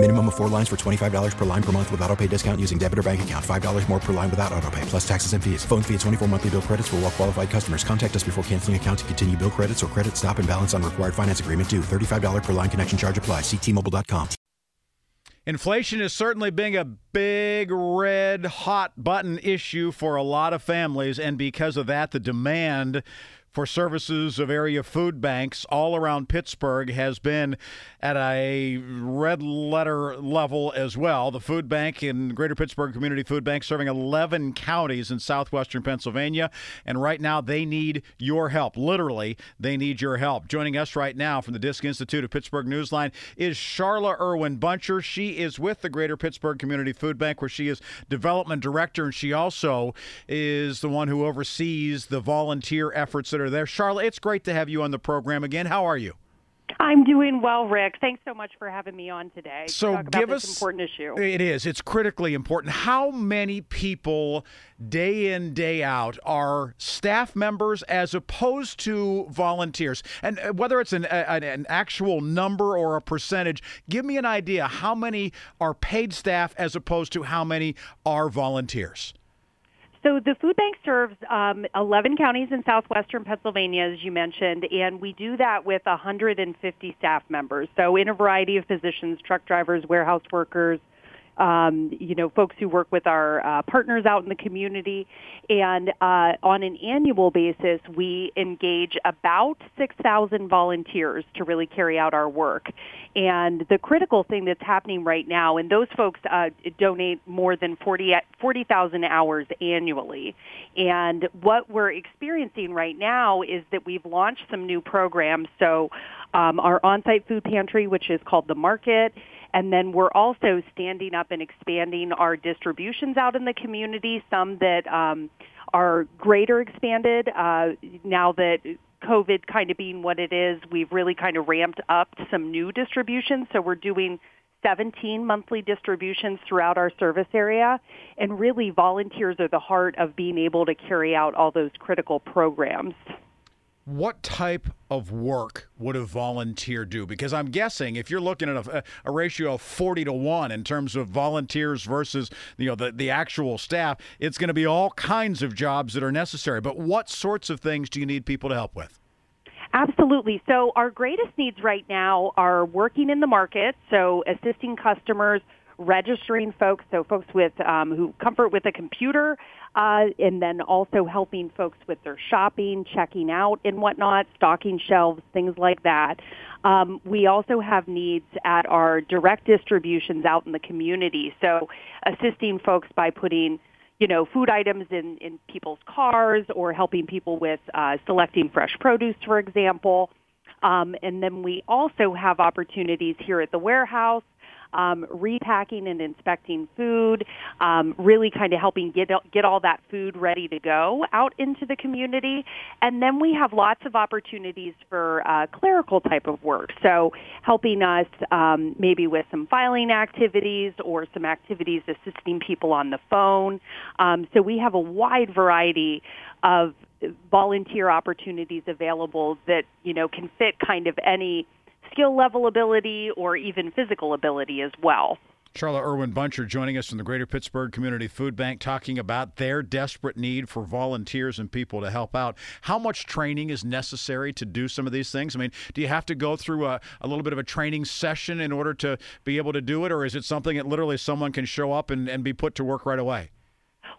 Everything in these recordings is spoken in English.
Minimum of four lines for $25 per line per month with auto pay discount using debit or bank account. $5 more per line without auto pay, plus taxes and fees. Phone fee at 24 monthly bill credits for all well qualified customers. Contact us before canceling account to continue bill credits or credit stop and balance on required finance agreement due. $35 per line connection charge apply. Ctmobile.com. Inflation is certainly being a big red hot button issue for a lot of families, and because of that, the demand for services of area food banks all around Pittsburgh has been at a red letter level as well. The food bank in Greater Pittsburgh Community Food Bank serving 11 counties in southwestern Pennsylvania. And right now, they need your help. Literally, they need your help. Joining us right now from the Disc Institute of Pittsburgh Newsline is Charla Irwin Buncher. She is with the Greater Pittsburgh Community Food Bank, where she is development director, and she also is the one who oversees the volunteer efforts that are there. Charlotte, it's great to have you on the program again. How are you? I'm doing well, Rick. Thanks so much for having me on today. So to give us important issue. It is. It's critically important. How many people day in day out are staff members as opposed to volunteers? And uh, whether it's an, an, an actual number or a percentage, give me an idea. How many are paid staff as opposed to how many are volunteers? So the food bank serves um, 11 counties in southwestern Pennsylvania, as you mentioned, and we do that with 150 staff members. So in a variety of positions, truck drivers, warehouse workers, um, you know, folks who work with our uh, partners out in the community. And uh, on an annual basis, we engage about 6,000 volunteers to really carry out our work. And the critical thing that's happening right now, and those folks uh, donate more than 40,000 40, hours annually. And what we're experiencing right now is that we've launched some new programs. So um, our on-site food pantry, which is called The Market, and then we're also standing up and expanding our distributions out in the community, some that um, are greater expanded uh, now that COVID kind of being what it is, we've really kind of ramped up some new distributions. So we're doing 17 monthly distributions throughout our service area. And really, volunteers are the heart of being able to carry out all those critical programs what type of work would a volunteer do? Because I'm guessing if you're looking at a, a, ratio of 40 to 1 in terms of volunteers versus you know the, the actual staff, it's going to be all kinds of jobs that are necessary. But what sorts of things do you need people to help with? Absolutely. So our greatest needs right now are working in the market, so assisting customers registering folks, so folks with um, who comfort with a computer, uh, and then also helping folks with their shopping, checking out, and whatnot, stocking shelves, things like that. Um, we also have needs at our direct distributions out in the community, so assisting folks by putting you know, food items in, in people's cars or helping people with uh, selecting fresh produce, for example. Um, and then we also have opportunities here at the warehouse um, repacking and inspecting food, um, really kind of helping get get all that food ready to go out into the community. And then we have lots of opportunities for uh, clerical type of work. So helping us um, maybe with some filing activities or some activities assisting people on the phone. Um, so we have a wide variety of volunteer opportunities available that you know can fit kind of any skill level ability or even physical ability as well. Charla Irwin Buncher joining us from the Greater Pittsburgh Community Food Bank talking about their desperate need for volunteers and people to help out. How much training is necessary to do some of these things? I mean, do you have to go through a, a little bit of a training session in order to be able to do it, or is it something that literally someone can show up and, and be put to work right away?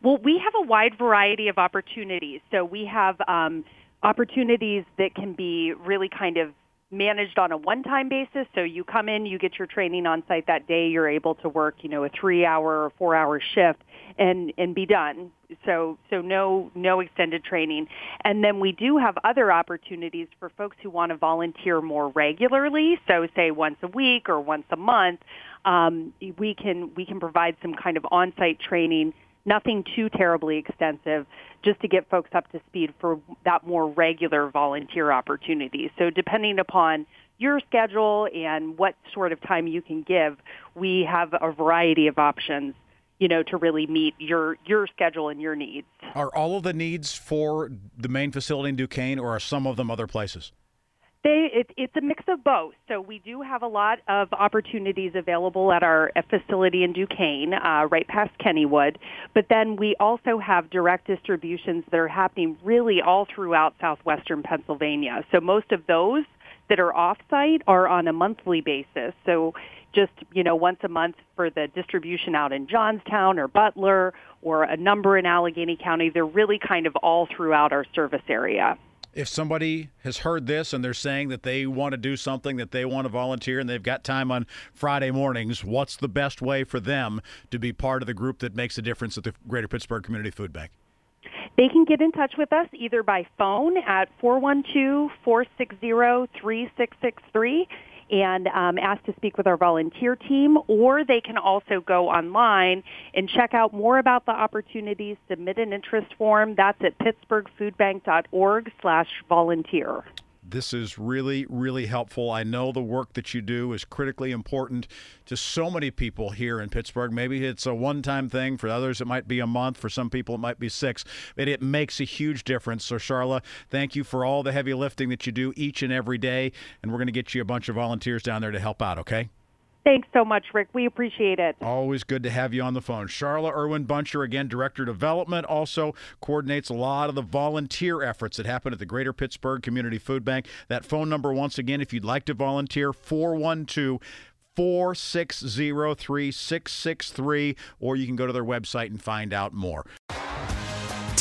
Well, we have a wide variety of opportunities. So we have um, opportunities that can be really kind of managed on a one-time basis. So you come in, you get your training on site that day. You're able to work, you know, a three-hour or four-hour shift and and be done. So so no no extended training. And then we do have other opportunities for folks who want to volunteer more regularly. So say once a week or once a month, um, we can we can provide some kind of on-site training nothing too terribly extensive, just to get folks up to speed for that more regular volunteer opportunity. So depending upon your schedule and what sort of time you can give, we have a variety of options you know, to really meet your your schedule and your needs. Are all of the needs for the main facility in Duquesne, or are some of them other places? They, it, it's a mix of both. So we do have a lot of opportunities available at our facility in Duquesne, uh, right past Kennywood. But then we also have direct distributions that are happening really all throughout southwestern Pennsylvania. So most of those that are off-site are on a monthly basis. So just, you know, once a month for the distribution out in Johnstown or Butler or a number in Allegheny County. They're really kind of all throughout our service area. If somebody has heard this and they're saying that they want to do something, that they want to volunteer, and they've got time on Friday mornings, what's the best way for them to be part of the group that makes a difference at the Greater Pittsburgh Community Food Bank? They can get in touch with us either by phone at 412 460 3663 and um, ask to speak with our volunteer team, or they can also go online and check out more about the opportunities, submit an interest form. That's at pittsburghfoodbank.org slash volunteer. This is really, really helpful. I know the work that you do is critically important to so many people here in Pittsburgh. Maybe it's a one time thing. For others, it might be a month. For some people, it might be six. But it makes a huge difference. So, Charla, thank you for all the heavy lifting that you do each and every day. And we're going to get you a bunch of volunteers down there to help out, okay? Thanks so much, Rick. We appreciate it. Always good to have you on the phone. Charla Irwin Buncher, again, Director of Development, also coordinates a lot of the volunteer efforts that happen at the Greater Pittsburgh Community Food Bank. That phone number, once again, if you'd like to volunteer, 412 460 3663, or you can go to their website and find out more.